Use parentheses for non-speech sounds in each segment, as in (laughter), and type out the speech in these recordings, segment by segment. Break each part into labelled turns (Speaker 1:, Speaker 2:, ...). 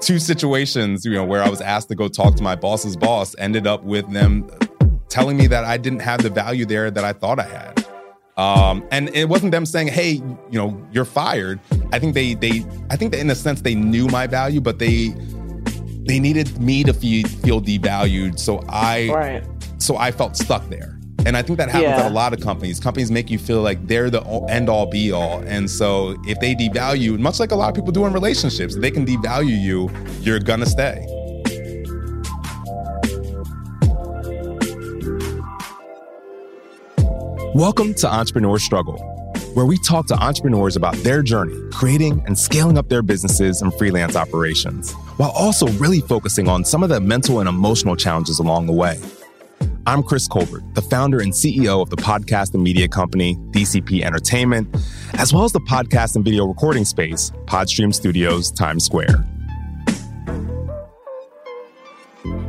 Speaker 1: two situations, you know, where I was asked to go talk to my boss's boss ended up with them telling me that I didn't have the value there that I thought I had. Um, and it wasn't them saying, "Hey, you know, you're fired." I think they they I think that in a sense they knew my value, but they they needed me to feel, feel devalued, so I
Speaker 2: right.
Speaker 1: so I felt stuck there. And I think that happens
Speaker 2: Yeah.
Speaker 1: at a lot of companies. Companies make you feel like they're the end all be all. And so if they devalue, much like a lot of people do in relationships, they can devalue you, you're gonna stay. Welcome to Entrepreneur Struggle, where we talk to entrepreneurs about their journey creating and scaling up their businesses and freelance operations, while also really focusing on some of the mental and emotional challenges along the way. I'm Chris Colbert, the founder and CEO of the podcast and media company DCP Entertainment, as well as the podcast and video recording space Podstream Studios Times Square.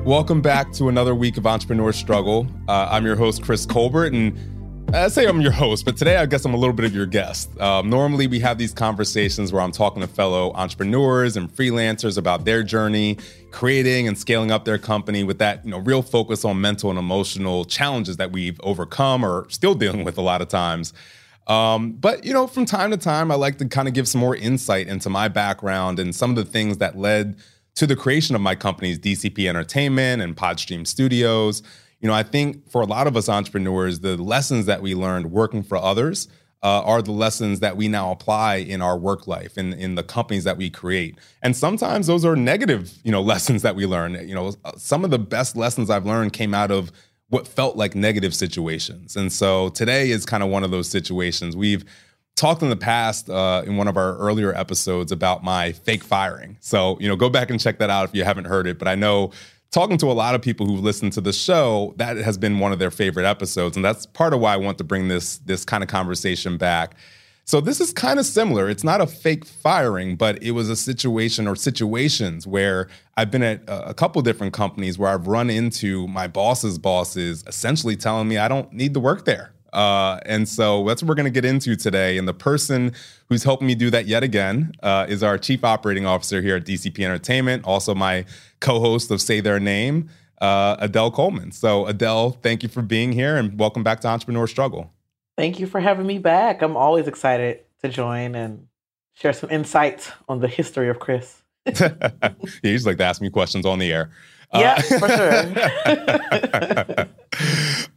Speaker 1: Welcome back to another week of Entrepreneur Struggle. Uh, I'm your host, Chris Colbert, and I say I'm your host, but today I guess I'm a little bit of your guest. Um, normally, we have these conversations where I'm talking to fellow entrepreneurs and freelancers about their journey, creating and scaling up their company with that, you know, real focus on mental and emotional challenges that we've overcome or still dealing with a lot of times. Um, but you know, from time to time, I like to kind of give some more insight into my background and some of the things that led to the creation of my companies, DCP Entertainment and Podstream Studios. You know, I think for a lot of us entrepreneurs, the lessons that we learned working for others uh, are the lessons that we now apply in our work life and in the companies that we create. And sometimes those are negative, you know, (laughs) lessons that we learn. You know, some of the best lessons I've learned came out of what felt like negative situations. And so today is kind of one of those situations. We've talked in the past uh, in one of our earlier episodes about my fake firing. So, you know, go back and check that out if you haven't heard it. But I know talking to a lot of people who've listened to the show, that has been one of their favorite episodes. And that's part of why I want to bring this, this kind of conversation back. So this is kind of similar. It's not a fake firing, but it was a situation or situations where I've been at a couple different companies where I've run into my boss's bosses essentially telling me I don't need to work there. Uh, and so that's what we're going to get into today. And the person who's helping me do that yet again uh, is our chief operating officer here at DCP Entertainment, also my co-host of Say Their Name, uh, Adell Coleman. So Adell, thank you for being here and welcome back to Entrepreneur Struggle.
Speaker 2: Thank you for having me back. I'm always excited to join and share some insights on the history of Chris. (laughs)
Speaker 1: yeah, just like to ask me questions on the air.
Speaker 2: Yeah,
Speaker 1: for sure.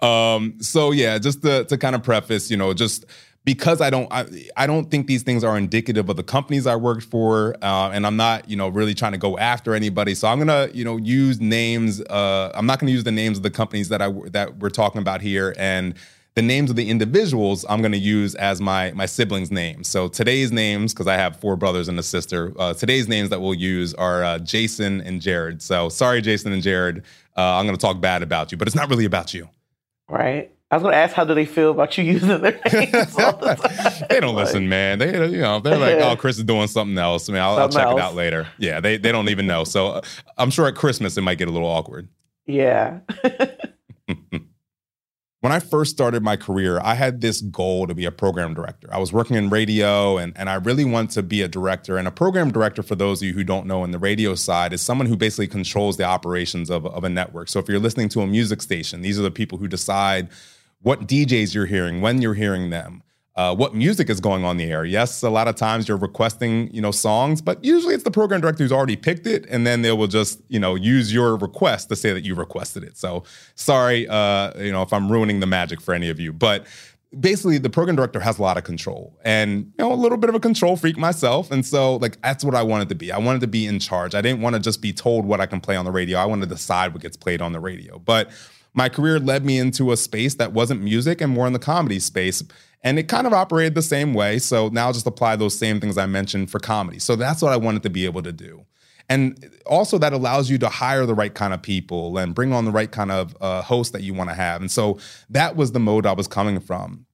Speaker 1: (laughs) um, so yeah, just to, to kind of preface, you know, just because I don't, I, I don't think these things are indicative of the companies I worked for, uh, and I'm not, you know, really trying to go after anybody. So I'm gonna, you know, use names. Uh, I'm not gonna use the names of the companies that I that we're talking about here, and the names of the individuals I'm going to use as my my siblings' names. So today's names, because I have four brothers and a sister, uh, today's names that we'll use are uh, Jason and Jared. So sorry, Jason and Jared, uh, I'm going to talk bad about you, but it's not really about you.
Speaker 2: Right. I was going to ask how do they feel about you using their (laughs) names all the time?
Speaker 1: they don't listen, man. They, you know, they're like, "Oh, Chris is doing something else." I mean, I'll, I'll check
Speaker 2: else.
Speaker 1: it out later. Yeah, they they don't even know. So uh, I'm sure at Christmas it might get a little awkward.
Speaker 2: Yeah. (laughs)
Speaker 1: when I first started my career, I had this goal to be a program director. I was working in radio and, and I really want to be a director. And a program director, for those of you who don't know in the radio side, is someone who basically controls the operations of, of a network. So if you're listening to a music station, these are the people who decide what DJs you're hearing, when you're hearing them. Uh, what music is going on the air? Yes, a lot of times you're requesting, you know, songs, but usually it's the program director who's already picked it, and then they will just, you know, use your request to say that you requested it. So sorry, uh, you know, if I'm ruining the magic for any of you, but basically the program director has a lot of control, and you know, a little bit of a control freak myself, and so like that's what I wanted to be. I wanted to be in charge. I didn't want to just be told what I can play on the radio. I wanted to decide what gets played on the radio, but my career led me into a space that wasn't music and more in the comedy space. And it kind of operated the same way. So now I'll just apply those same things I mentioned for comedy. So that's what I wanted to be able to do. And also, that allows you to hire the right kind of people and bring on the right kind of uh, host that you want to have. And so that was the mode I was coming from.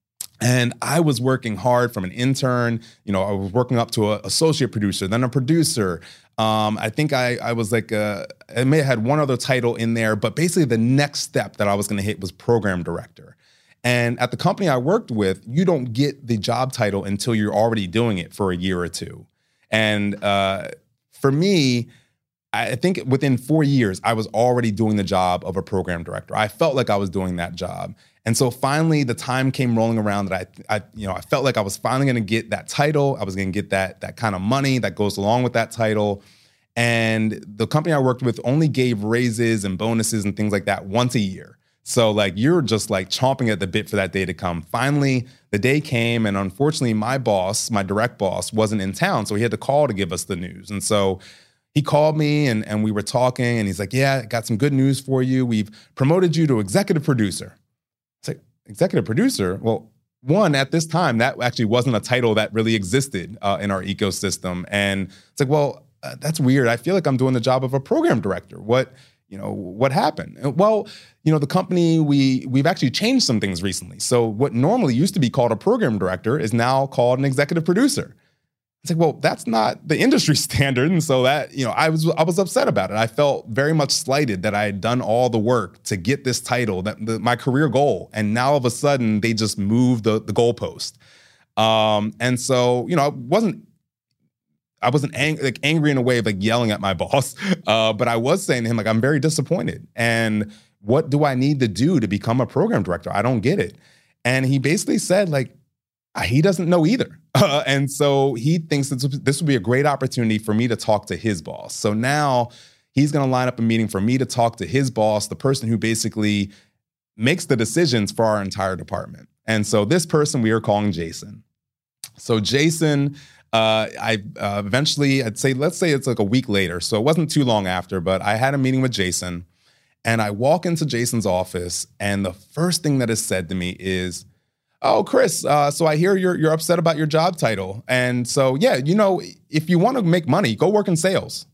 Speaker 1: And I was working hard from an intern. You know, I was working up to an associate producer, then a producer. Um, I think I, I was like, uh, I may have had one other title in there, but basically the next step that I was going to hit was program director. And at the company I worked with, you don't get the job title until you're already doing it for a year or two. And uh, for me, I think within four years, I was already doing the job of a program director. I felt like I was doing that job. And so finally, the time came rolling around that I, I you know, I felt like I was finally going to get that title. I was going to get that that kind of money that goes along with that title. And the company I worked with only gave raises and bonuses and things like that once a year. So like you're just like chomping at the bit for that day to come. Finally, the day came, and unfortunately, my boss, my direct boss, wasn't in town, so he had to call to give us the news. And so he called me and, and we were talking, and he's like, Yeah, got some good news for you. We've promoted you to executive producer. It's like, executive producer? Well, one, at this time, that actually wasn't a title that really existed uh, in our ecosystem. And it's like, well, uh, that's weird. I feel like I'm doing the job of a program director. What, you know, what happened? Well, you know, the company we we've actually changed some things recently. So what normally used to be called a program director is now called an executive producer. It's like, well, that's not the industry (laughs) standard. And so that, you know, I was I was upset about it. I felt very much slighted that I had done all the work to get this title, that the, my career goal. And now all of a sudden they just moved the, the goalpost. Um, and so, you know, I wasn't I wasn't ang- like angry in a way of like yelling at my (laughs) boss, uh, but I was saying to him like I'm very disappointed. And what do I need to do to become a program director? I don't get it. And he basically said like he doesn't know either. Uh, (laughs) and so he thinks this, this would be a great opportunity for me to talk to his boss. So now he's going to line up a meeting for me to talk to his boss, the person who basically makes the decisions for our entire department. And so this person we are calling Jason. So Jason, uh, I uh, eventually, I'd say, let's say it's like a week later. So it wasn't too long after, but I had a meeting with Jason. And I walk into Jason's office, and the first thing that is said to me is, Oh, Chris, uh, so I hear you're you're upset about your job title. And so yeah, you know, if you want to make money, go work in sales.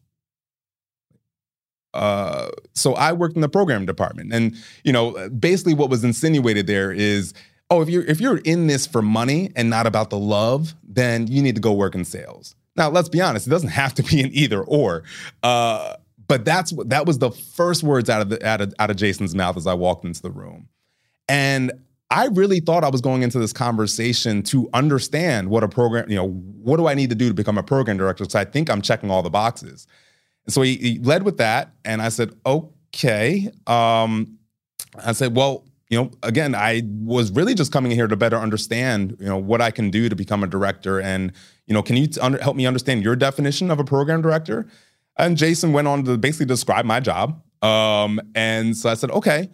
Speaker 1: Uh, so I worked in the program department. And, you know, basically what was insinuated there is, oh, if you're if you're in this for money and not about the love, then you need to go work in sales. Now, let's be honest, it doesn't have to be an either or. Uh, but that's that was the first words out of the out of, out of Jason's mouth as I walked into the room. And I really thought I was going into this conversation to understand what a program, you know, what do I need to do to become a program director? So I think I'm checking all the boxes. And so he, he led with that. And I said, okay. Um, I said, well, you know, again, I was really just coming in here to better understand, you know, what I can do to become a director. And, you know, can you t- under, help me understand your definition of a program director? And Jason went on to basically describe my job. Um, and so I said, okay,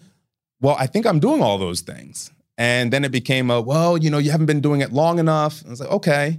Speaker 1: well, I think I'm doing all those things. And then it became a, well, you know, you haven't been doing it long enough. I was like, okay,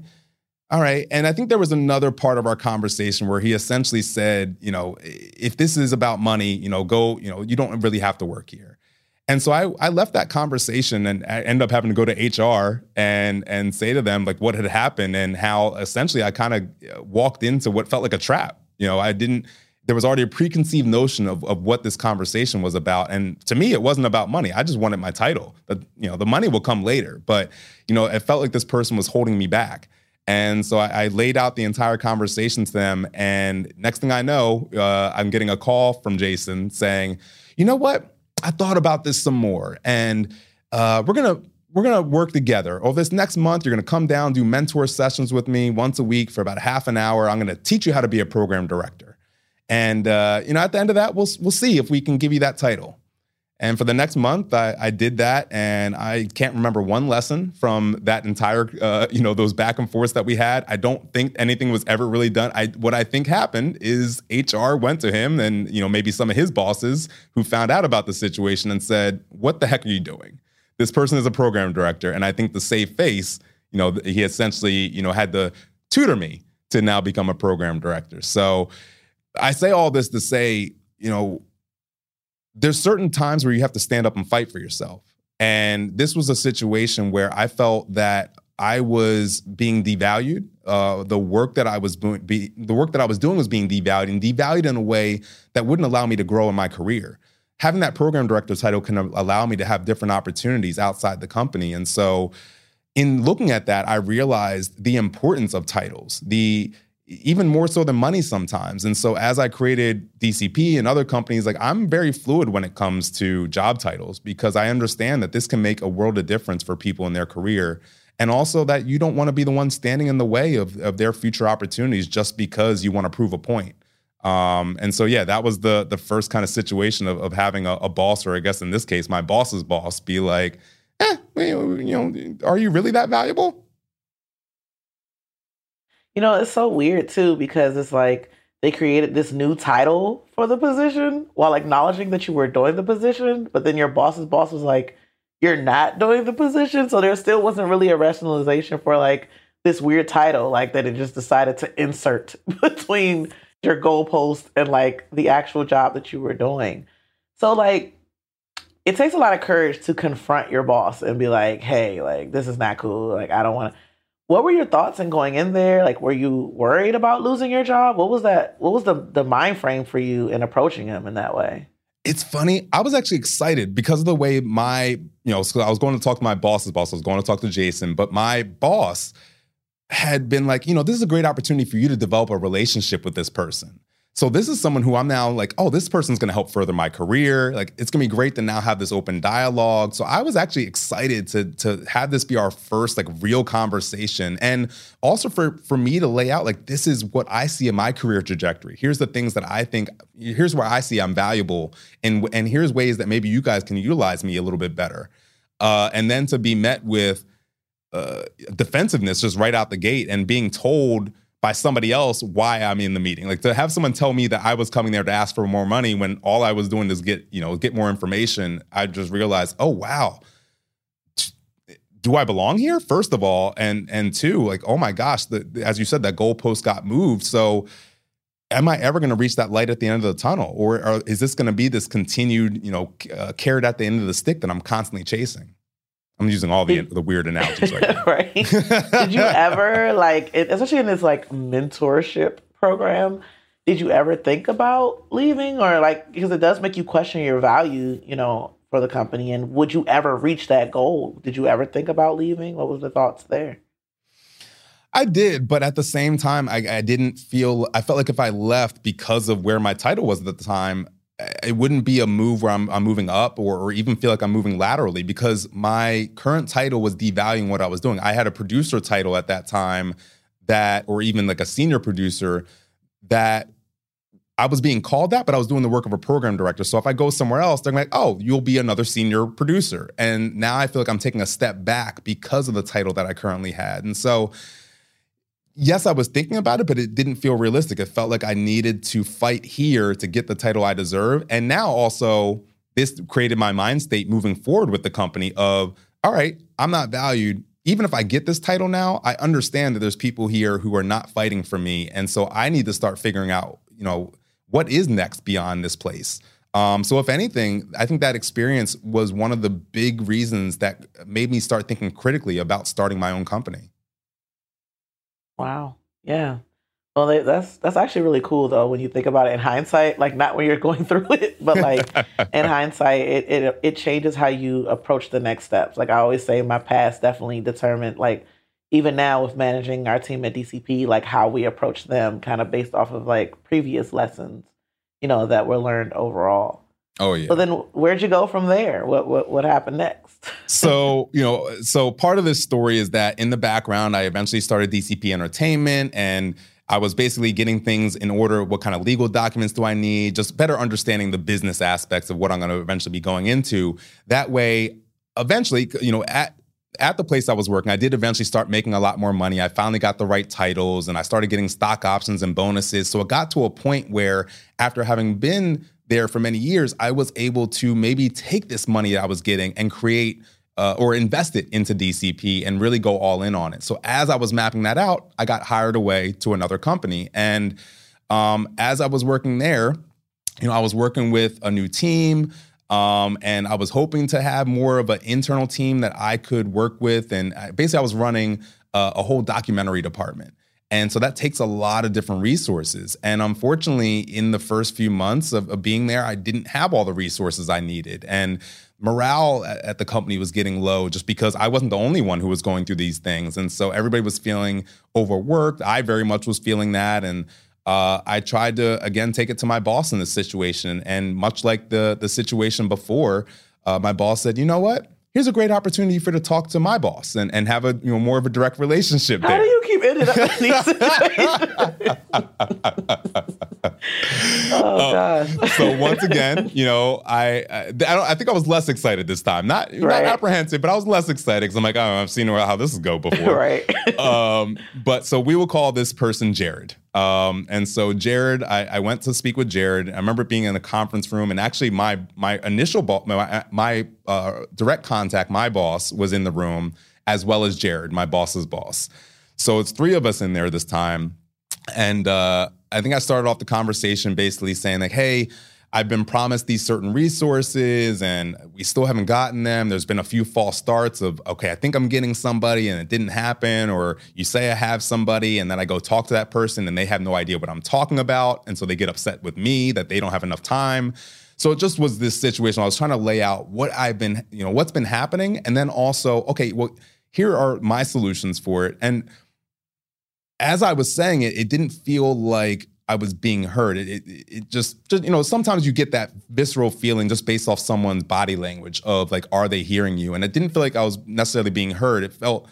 Speaker 1: all right. And I think there was another part of our conversation where he essentially said, you know, if this is about money, you know, go, you know, you don't really have to work here. And so I, I left that conversation and I ended up having to go to HR and and say to them like what had happened and how essentially I kind of walked into what felt like a trap. You know, I didn't there was already a preconceived notion of, of what this conversation was about. And to me, it wasn't about money. I just wanted my title. The, you know, the money will come later. But, you know, it felt like this person was holding me back. And so I, I laid out the entire conversation to them. And next thing I know, uh, I'm getting a call from Jason saying, you know what? I thought about this some more. And uh, we're to we're gonna work together. Over this next month, you're gonna come down, do mentor sessions with me once a week for about half an hour. I'm gonna teach you how to be a program director. And uh, you know, at the end of that, we'll we'll see if we can give you that title. And for the next month, I, I did that, and I can't remember one lesson from that entire, uh, you know, those back and forths that we had. I don't think anything was ever really done. I what I think happened is HR went to him, and you know, maybe some of his bosses who found out about the situation and said, "What the heck are you doing? This person is a program director." And I think the safe face, you know, he essentially, you know, had to tutor me to now become a program director. So I say all this to say, you know, there's certain times where you have to stand up and fight for yourself. And this was a situation where I felt that I was being devalued. Uh, the work that I was be, the work that I was doing was being devalued and devalued in a way that wouldn't allow me to grow in my career. Having that program director title can allow me to have different opportunities outside the company. And so, in looking at that, I realized the importance of titles. The even more so than money sometimes. And so as I created DCP and other companies, like I'm very fluid when it comes to job titles because I understand that this can make a world of difference for people in their career. And also that you don't want to be the one standing in the way of, of their future opportunities just because you want to prove a point. Um, and so yeah, that was the the first kind of situation of, of having a, a, boss, or I guess in this case, my boss's boss, be like, "Eh, you know, are you really that valuable?"
Speaker 2: You know, it's so weird too because it's like they created this new title for the position while acknowledging that you were doing the position, but then your boss's boss was like, "You're not doing the position," so there still wasn't really a rationalization for like this weird title, like that it just decided to insert (laughs) between your goalpost and like the actual job that you were doing. So like it takes a lot of courage to confront your boss and be like, "Hey, like this is not cool. Like I don't want to." What were your thoughts in going in there? Like, were you worried about losing your job? What was that? What was the the mind frame for you in approaching him in that way?
Speaker 1: It's funny. I was actually excited because of the way my, you know, I was going to talk to my boss's boss. I was going to talk to Jason, but my boss had been like, you know, this is a great opportunity for you to develop a relationship with this person. So this is someone who I'm now like, oh, this person's to help further my career. Like it's to be great to now have this open dialogue. So I was actually excited to to have this be our first like real conversation and also for for me to lay out like this is what I see in my career trajectory. Here's the things that I think here's where I see I'm valuable and and here's ways that maybe you guys can utilize me a little bit better. Uh, and then to be met with uh, defensiveness just right out the gate and being told by somebody else why I'm in the meeting. Like to have someone tell me that I was coming there to ask for more money when all I was doing is get, you know, get more information, I just realized, oh wow. Do I belong here? First of all, and and two, like, oh my gosh, the, as you said, that goalpost got moved. So, am I ever going to reach that light at the end of the tunnel, or, or is this going to be this continued, you know, uh, carrot at the end of the stick that I'm constantly chasing? I'm using all the the weird analogies right now. (laughs)
Speaker 2: right. Did you (laughs) ever like, especially in this like mentorship program? Did you ever think about leaving, or like because it does make you question your value, you know, for the company? And would you ever reach that goal? Did you ever think about leaving? What was the thoughts there?
Speaker 1: I did, but at the same time, I, I, didn't feel. I felt like if I left because of where my title was at the time, it wouldn't be a move where I'm, I'm moving up or, or, even feel like I'm moving laterally because my current title was devaluing what I was doing. I had a producer title at that time that, or even like a senior producer that I was being called that, but I was doing the work of a program director. So if I go somewhere else, they're like, oh, you'll be another senior producer. And now I feel like I'm taking a step back because of the title that I currently had. And so, yes, I was thinking about it, but it didn't feel realistic. It felt like I needed to fight here to get the title I deserve. And now also, this created my mind state moving forward with the company of, all right, I'm not valued. Even if I get this title now, I understand that there's people here who are not fighting for me. And so I need to start figuring out, you know, what is next beyond this place. Um, so if anything, I think that experience was one of the big reasons that made me start thinking critically about starting my own company.
Speaker 2: Wow. Yeah. Well, they, that's that's actually really cool though when you think about it in hindsight. Like not when you're (laughs) going through it, but like in (laughs) hindsight, it, it it changes how you approach the next steps. Like I always say, my past definitely determined. Like even now with managing our team at DCP, like how we approach them, kind of based off of like previous lessons, you know, that were learned overall.
Speaker 1: Oh yeah.
Speaker 2: So then, where'd you go from there? What what what happened next? (laughs)
Speaker 1: so you know, so part of this story is that in the background, I eventually started DCP Entertainment, and I was basically getting things in order. What kind of legal documents do I need? Just better understanding the business aspects of what I'm going to eventually be going into. That way, eventually, you know, at at the place I was working, I did eventually start making a lot more money. I finally got the right titles and I started getting stock options and bonuses. So it got to a point where, after having been there for many years, I was able to maybe take this money that I was getting and create uh, or invest it into DCP and really go all in on it. So as I was mapping that out, I got hired away to another company. And um, as I was working there, you know, I was working with a new team. Um, and I was hoping to have more of an internal team that I could work with. And uh, basically, I was running a, a whole documentary department. And so that takes a lot of different resources. And unfortunately, in the first few months of, of, being there, I didn't have all the resources I needed. And morale at, the company was getting low just because I wasn't the only one who was going through these things. And so everybody was feeling overworked. I very much was feeling that. And uh, I tried to, again, take it to my boss in this situation. And much like the, the situation before, uh, my boss said, you know what? Here's a great opportunity for to talk to my boss and, and have a you know more of a direct relationship
Speaker 2: How
Speaker 1: there.
Speaker 2: do you keep ending up in these (laughs) situations? (laughs) oh uh, gosh.
Speaker 1: so once again, you know, I I, I, I, think I was less excited this time. Not right. not apprehensive, but I was less excited because I'm like, oh, I've seen how this is go before. (laughs)
Speaker 2: right.
Speaker 1: um, but so we will call this person Jared. Um, and so Jared, I, I, went to speak with Jared. I remember being in a conference room, and actually my my initial bo- my, my uh, direct contact, my boss, was in the room as well as Jared, my boss's boss. So it's three of us in there this time, and uh, I think I started off the conversation basically saying like, "Hey." I've been promised these certain resources and we still haven't gotten them. There's been a few false starts of, okay, I think I'm getting somebody and it didn't happen. Or you say I have somebody and then I go talk to that person and they have no idea what I'm talking about. And so they get upset with me that they don't have enough time. So it just was this situation. I was trying to lay out what I've been, you know, what's been happening. And then also, okay, well, here are my solutions for it. And as I was saying it, it didn't feel like I was being heard. It, it, it just, just, you know, sometimes you get that visceral feeling just based off someone's body language of like, are they hearing you? And it didn't feel like I was necessarily being heard. It felt,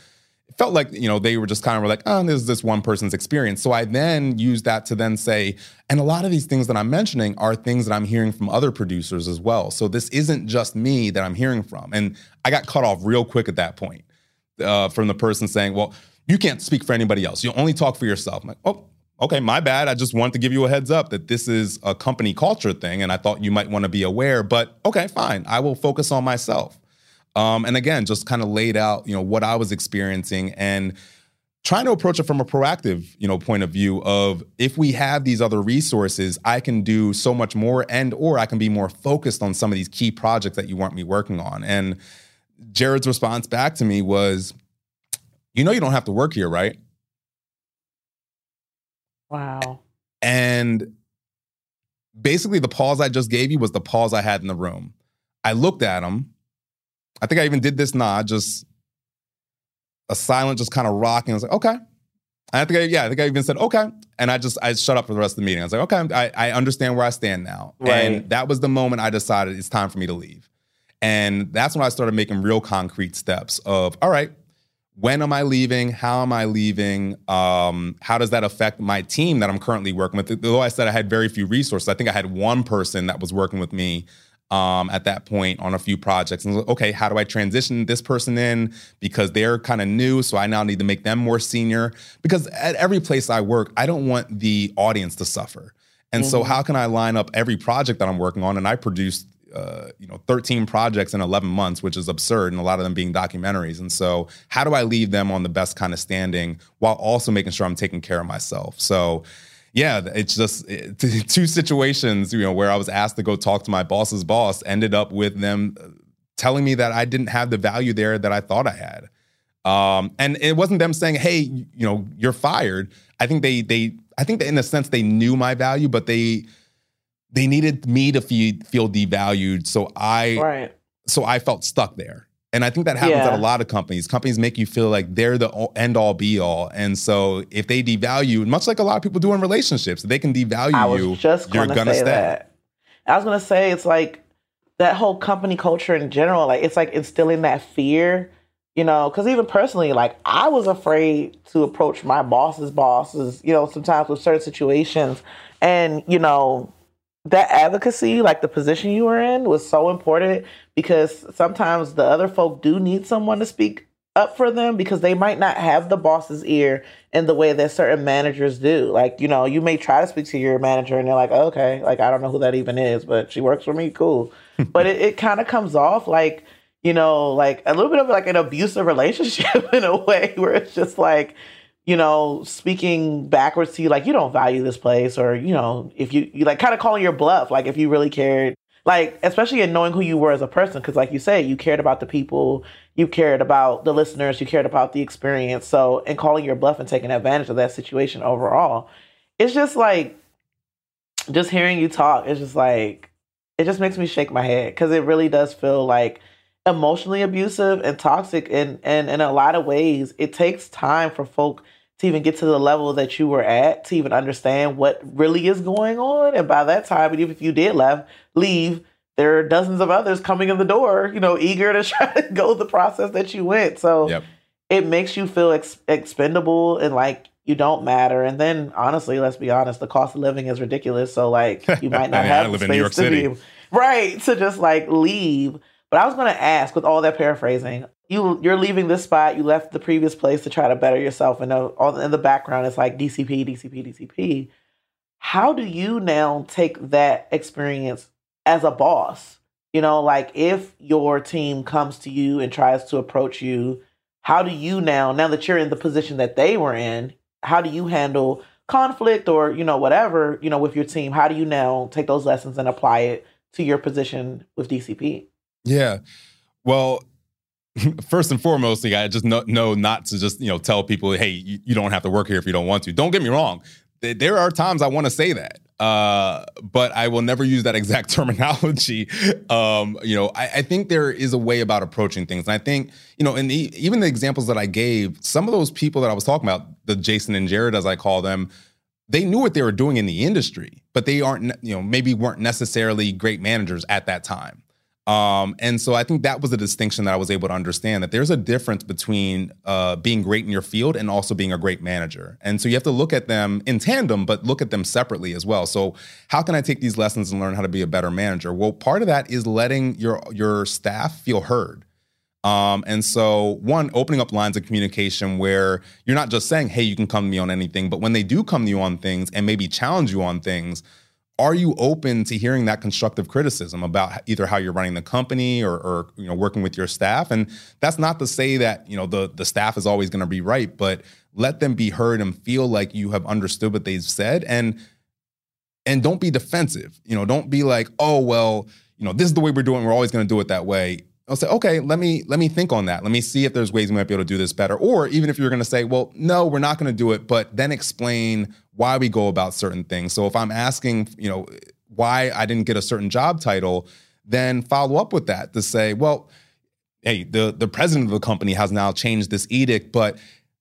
Speaker 1: it felt like you know they were just kind of like, oh, this is this one person's experience. So I then used that to then say, and a lot of these things that I'm mentioning are things that I'm hearing from other producers as well. So this isn't just me that I'm hearing from. And I got cut off real quick at that point uh, from the person saying, well, you can't speak for anybody else. You only talk for yourself. I'm like, oh, okay, my bad. I just wanted to give you a heads up that this is a company culture thing, and I thought you might want to be aware. But okay, fine. I will focus on myself. Um, and again, just kind of laid out, you know, what I was experiencing and trying to approach it from a proactive, you know, point of view of if we have these other resources, I can do so much more, and or I can be more focused on some of these key projects that you want me working on. And Jared's response back to me was, "You know, you don't have to work here, right?"
Speaker 2: Wow.
Speaker 1: And basically, the pause I just gave you was the pause I had in the room. I looked at him. I think I even did this nod, just a silent, just kind of rocking. I was like, okay. I think I, yeah, I think I even said, okay. And I just, I shut up for the rest of the meeting. I was like, okay, I, I understand where I stand now. Right. And that was the moment I decided it's time for me to leave. And that's when I started making real concrete steps of, all right, when am I leaving? How am I leaving? Um, how does that affect my team that I'm currently working with? Though I said I had very few resources, I think I had one person that was working with me um, at that point on a few projects. And okay, how do I transition this person in because they're kind of new? So I now need to make them more senior. Because at every place I work, I don't want the audience to suffer. And mm-hmm. so, how can I line up every project that I'm working on? And I produced uh, you know 13 projects in 11 months which is absurd and a lot of them being documentaries. And so how do i leave them on the best kind of standing while also making sure i'm taking care of myself? So yeah it's just it, (laughs) two situations you know where i was asked to go talk to my boss's boss ended up with them uh, telling me that i didn't have the value there that i thought i had. Um, and it wasn't them saying hey you know you're fired. I think they they i think that in a sense they knew my value but they they needed me to feel, feel devalued. So I
Speaker 2: right.
Speaker 1: so I felt stuck there. And I think that happens yeah. at a lot of companies. Companies make you feel like they're the end all be all. And so if they devalue, much like a lot of people do in relationships, they can devalue I was
Speaker 2: you. Just gonna you're gonna say stay. That. I was gonna say it's like that whole company culture in general, like it's like instilling that fear, you know, because even personally, like I was afraid to approach my boss's bosses, you know, sometimes with certain situations. And, you know, that advocacy, like the position you were in, was so important because sometimes the other folk do need someone to speak up for them because they might not have the boss's ear in the way that certain managers do. Like, you know, you may try to speak to your manager and they're like, oh, okay, like I don't know who that even is, but she works for me, cool. (laughs) but it, it kind of comes off like, you know, like a little bit of like an abusive (laughs) relationship in a way where it's just like, you know, speaking backwards to you, like you don't value this place, or you know, if you, you like kind of calling your bluff, like if you really cared, like especially in knowing who you were as a person, because like you say, you cared about the people, you cared about the listeners, you cared about the experience. So, in calling your bluff and taking advantage of that situation overall, it's just like, just hearing you talk, it's just like, it just makes me shake my head because it really does feel like emotionally abusive and toxic and and in a lot of ways it takes time for folk to even get to the level that you were at to even understand what really is going on and by that time even if you did leave leave there are dozens of others coming in the door you know eager to (laughs) try to go the process that you went so yep. it makes you feel ex- expendable and like you don't matter. And then honestly, let's be honest, the cost of living is ridiculous. So like you might (laughs) not have
Speaker 1: I live in New York
Speaker 2: space to
Speaker 1: City.
Speaker 2: be (laughs) right to just like leave. But I was gonna ask, with all that paraphrasing, you you're leaving this spot, you left the previous place to try to better yourself, and all in the background it's like DCP, DCP, DCP. How do you now take that experience as a boss? You know, like if your team comes to you and tries to approach you, how do you now, now that you're in the position that they were in, how do you handle conflict or, you know, whatever, you know, with your team? How do you now take those lessons and apply it to your position with DCP?
Speaker 1: Yeah. Well, (laughs) first and foremost, got just know, know not to just you know tell people, hey, you, you don't have to work here if you don't want to. Don't get me wrong. There are times I want to say that, uh, but I will never use that (laughs) exact terminology. Um, you know, I, I think there is a way about approaching things, and I think you know, the, even the examples that I gave, some of those people that I was talking about, the Jason and Jared, as I call them, they knew what they were doing in the industry, but they aren't, you know, maybe weren't necessarily great managers at that time. Um, and so I think that was a distinction that I was able to understand that there's a difference between uh, being great in your field and also being a great manager. And so you have to look at them in tandem, but look at them separately as well. So how can I take these lessons and learn how to be a better manager? Well, part of that is letting your your staff feel heard. Um, and so, one, opening up lines of communication where you're not just saying, hey, you can come to me on anything, but when they do come to you on things and maybe challenge you on things, are you open to hearing that constructive criticism about either how you're running the company or, or you know working with your staff and that's not to say that you know the the staff is always going to be right but let them be heard and feel like you have understood what they've said and and don't be defensive you know don't be like oh well you know this is the way we're doing we're always going to do it that way I'll say, okay, let me let me think on that. Let me see if there's ways we might be able to do this better. Or even if you're going to say, well, no, we're not going to do it, but then explain why we go about certain things. So if I'm asking, you know, why I didn't get a certain job title, then follow up with that to say, well, hey, the the president of the company has now changed this edict, but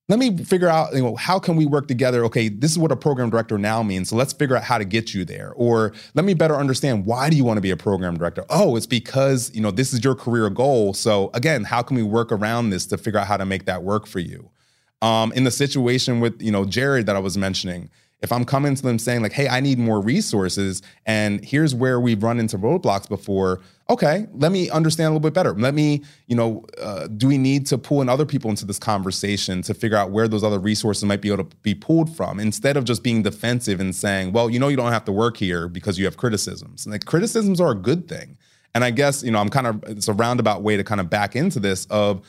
Speaker 1: let me figure out, you know, how can we work together? Okay, this is what a program director now means. So let's figure out how to get you there. Or let me better understand why do you want to be a program director? Oh, it's because, you know, this is your career goal. So again, how can we work around this to figure out how to make that work for you? Um, in the situation with, you know, Jared that I was mentioning, if I'm coming to them saying like, "Hey, I need more resources," and here's where we've run into roadblocks before. Okay, let me understand a little bit better. Let me, you know, uh, do we need to pull in other people into this conversation to figure out where those other resources might be able to be pulled from, instead of just being defensive and saying, "Well, you know, you don't have to work here because you have criticisms." And like criticisms are a good thing. And I guess you know, I'm kind of it's a roundabout way to kind of back into this of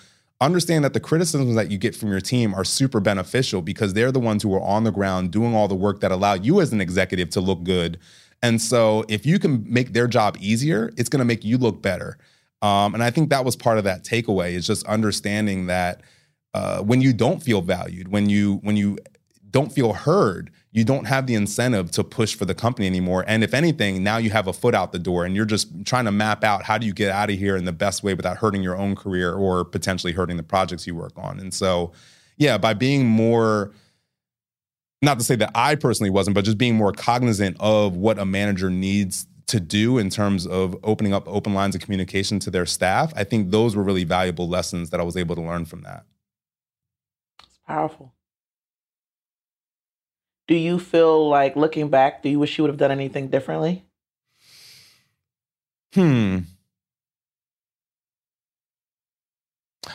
Speaker 1: understand that the criticisms that you get from your team are super beneficial because they're the ones who are on the ground doing all the work that allow you as an executive to look good. And so if you can make their job easier, it's going to make you look better. Um, and I think that was part of that takeaway is just understanding that uh, when you don't feel valued, when you when you don't feel heard, you don't have the incentive to push for the company anymore. And if anything, now you have a foot out the door and you're just trying to map out how do you get out of here in the best way without hurting your own career or potentially hurting the projects you work on. And so, yeah, by being more, not to say that I personally wasn't, but just being more cognizant of what a manager needs to do in terms of opening up open lines of communication to their staff, I think those were really valuable lessons that I was able to learn from that.
Speaker 2: It's powerful. Do you feel like looking back, do you wish you would have done anything differently?
Speaker 1: Hmm.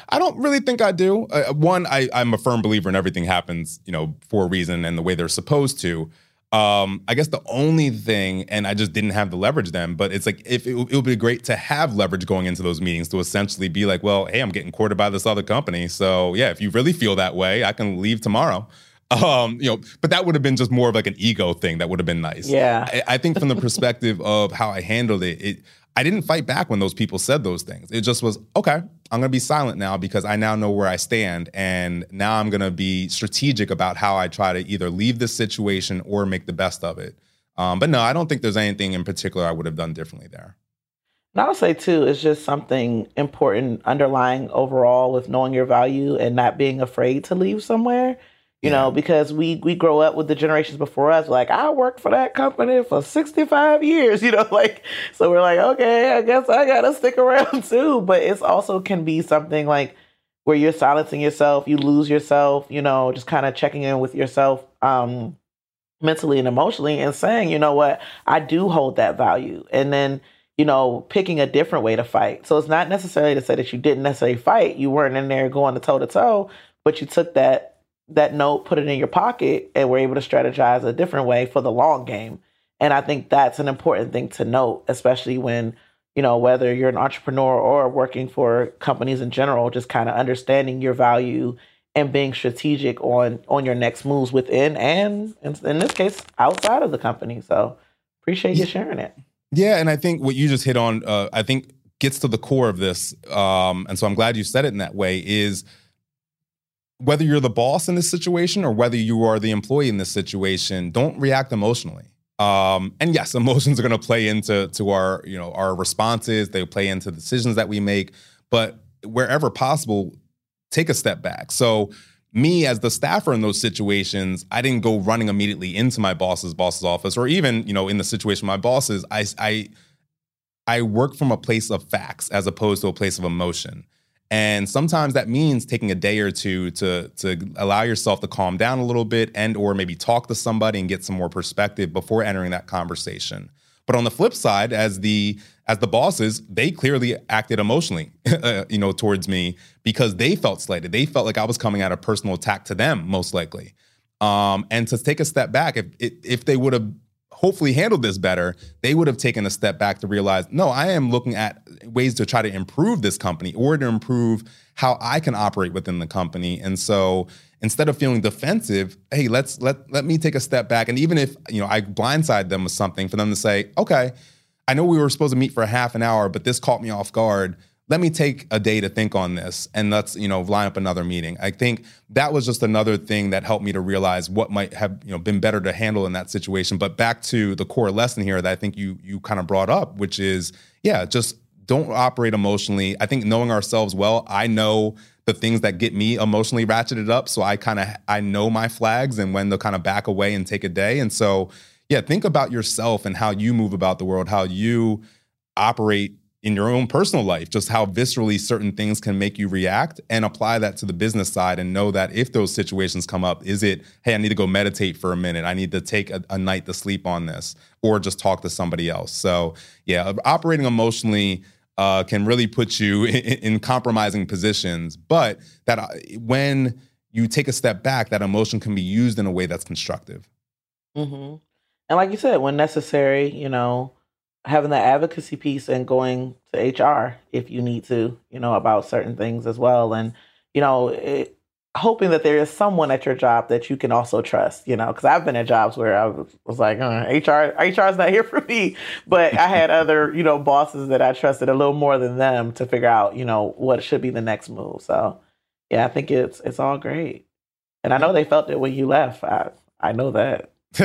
Speaker 1: I don't really think I do. Uh, one, I, I'm a firm believer in everything happens, you know, for a reason and the way they're supposed to. Um, I guess the only thing, and I just didn't have the leverage then, but it's like if it, it would be great to have leverage going into those meetings to essentially be like, well, hey, I'm getting courted by this other company, so yeah, if you really feel that way, I can leave tomorrow. Um, you know, but that would have been just more of like an ego thing. That would have been nice.
Speaker 2: Yeah.
Speaker 1: I, I think from the perspective of how I handled it, it I didn't fight back when those people said those things. It just was, okay, I'm gonna be silent now because I now know where I stand. And now I'm gonna be strategic about how I try to either leave this situation or make the best of it. Um, but no, I don't think there's anything in particular I would have done differently there.
Speaker 2: And I'll say too, it's just something important underlying overall with knowing your value and not being afraid to leave somewhere. You know, because we we grow up with the generations before us, like I worked for that company for sixty five years. (laughs) You know, like so we're like, okay, I guess I gotta stick around (laughs) too. But it's also can be something like where you're silencing yourself, you lose yourself, you know, just kind of checking in with yourself um, mentally and emotionally and saying, you know what, I do hold that value. And then, you know, picking a different way to fight. So it's not necessarily to say that you didn't necessarily fight, you weren't in there going to toe to toe, but you took that that note, put it in your pocket, and we're able to strategize a different way for the long game. And I think that's an important thing to note, especially when, you know, whether you're an entrepreneur or working for companies in general, just kind of understanding your value and being strategic on on your next moves within and in, in this case outside of the company. So appreciate you sharing it.
Speaker 1: Yeah, and I think what you just hit on, uh, I think gets to the core of this, um, and so I'm glad you said it in that way. Is whether you're the boss in this situation or whether you are the employee in this situation, don't react emotionally. Um, and yes, (laughs) emotions are going to play into to our you know our responses. They play into decisions that we make, but wherever possible, take a step back. So me as the staffer in those situations, I didn't go running immediately into my boss's boss's office, or even you know in the situation my bosses. I I I work from a place of facts as opposed to a place of emotion. And sometimes that means taking a day or two to to allow yourself to calm down a little bit and or maybe talk to somebody and get some more perspective before entering that conversation. But on the flip side, as the as the bosses, they clearly acted emotionally, (laughs) uh, you know, towards me because they felt slighted. They felt like I was coming at a personal attack to them, most likely. Um, and to take a step back, if if they would have hopefully handled this better, they would have taken a step back to realize, no, I am looking at ways to try to improve this company or to improve how I can operate within the company. And so instead of feeling defensive, hey, let's let let me take a step back. And even if you know I blindside them with something, for them to say, okay, I know we were supposed to meet for a half an hour, but this caught me off guard let me take a day to think on this and let's you know line up another meeting. I think that was just another thing that helped me to realize what might have you know been better to handle in that situation. But back to the core lesson here that i think you you kind of brought up which is yeah just don't operate emotionally. I think knowing ourselves well i know the things that get me emotionally ratcheted up so i kind of i know my flags and when to kind of back away and take a day. And so yeah think about yourself and how you move about the world how you operate in your own personal life, just how viscerally certain things can make you react, and apply that to the business side and know that if those situations come up, is it, hey, I need to go meditate for a minute, I need to take a, a night to sleep on this, or just talk to somebody else. So, yeah, operating emotionally. Uh, can really put you (laughs) in, in compromising positions, but that uh, when you take a step back, that emotion can be used in a way that's constructive.
Speaker 2: Mm-hmm. And like you said, when necessary, you know, having the advocacy piece and going to HR if you need to, you know, about certain things as well. And, you know, it, hoping that there is someone at your job that you can also trust, you know, because I've been at jobs where I was, was like, uh, HR, HR is not (laughs) here for me. But I had other, you know, bosses that I trusted a little more than them to figure out, you know, what should be the next move. So, yeah, I think it's it's all great. And I know they felt it when you left. I I know that. (laughs)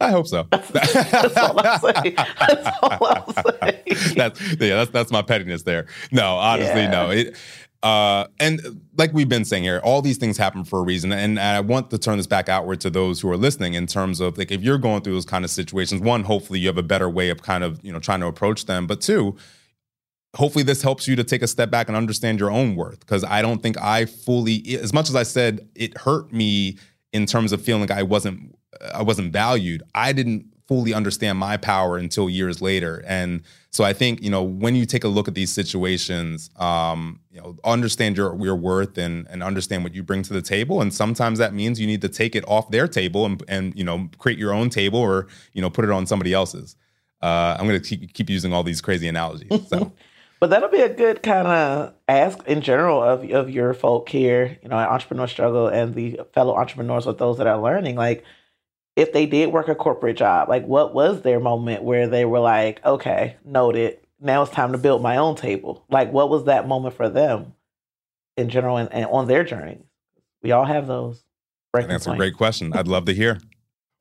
Speaker 1: I hope so. (laughs)
Speaker 2: that's all I'm saying. (laughs) That's all saying.
Speaker 1: that's yeah, that's that's my pettiness there. No, honestly, yeah. no. It uh, and like we've been saying here, all these things happen for a reason. And I want to turn this back outward to those who are listening in terms of like if you're going through those kind of situations, one, hopefully you have a better way of kind of, you know, trying to approach them. But two, hopefully this helps you to take a step back and understand your own worth. Because I don't think I fully, as much as I said it hurt me in terms of feeling like I wasn't I wasn't valued. I didn't fully understand my power until years later. And so I think, you know, when you take a look at these situations, um, you know, understand your your worth and and understand what you bring to the table. And sometimes that means you need to take it off their table and and you know create your own table or you know put it on somebody else's. Uh, I'm going to keep, keep using all these crazy analogies. (laughs) So.
Speaker 2: But that'll be a good kind of ask in general of of your folk here, you know, entrepreneur struggle and the fellow entrepreneurs with those that are learning. Like, if they did work a corporate job, like what was their moment where they were like, okay, noted, now it's time to build my own table? Like what was that moment for them in general and, and on their journey? We all have those.
Speaker 1: That's a great question. I'd love to hear. (laughs)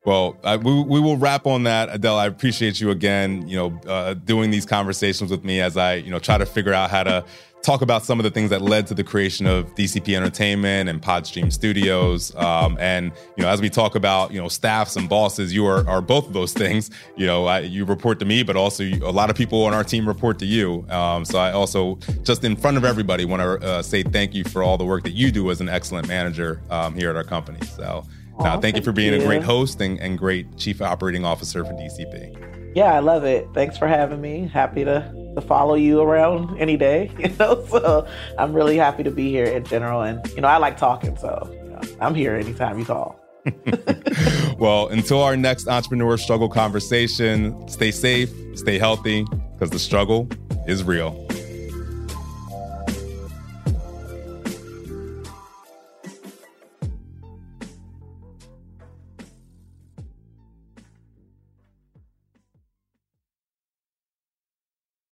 Speaker 1: Well, I, we, we will wrap on that, Adell. I appreciate you again. You know, uh, doing these conversations with me as I, you know, try to figure out how to talk about some of the things that led to the creation of DCP Entertainment and Podstream Studios. Um, and you know, as we talk about you know staffs and bosses, you are, are both of those things. You know, I, you report to me, but also you, a lot of people on our team report to you. Um, so I also just in front of everybody want to uh, say thank you for all the work that you do as an excellent manager um, here at our company. So. Aww, thank, thank, you for being you. a great host and, and great chief operating officer for DCP.
Speaker 2: Yeah, I love it. Thanks for having me. Happy to to follow you around any day, (laughs) you know. So I'm really happy to be here in general, and you know, I like talking, so you know, I'm here anytime you call. (laughs)
Speaker 1: well, until our next entrepreneur struggle conversation, stay safe, stay healthy, because the struggle is real.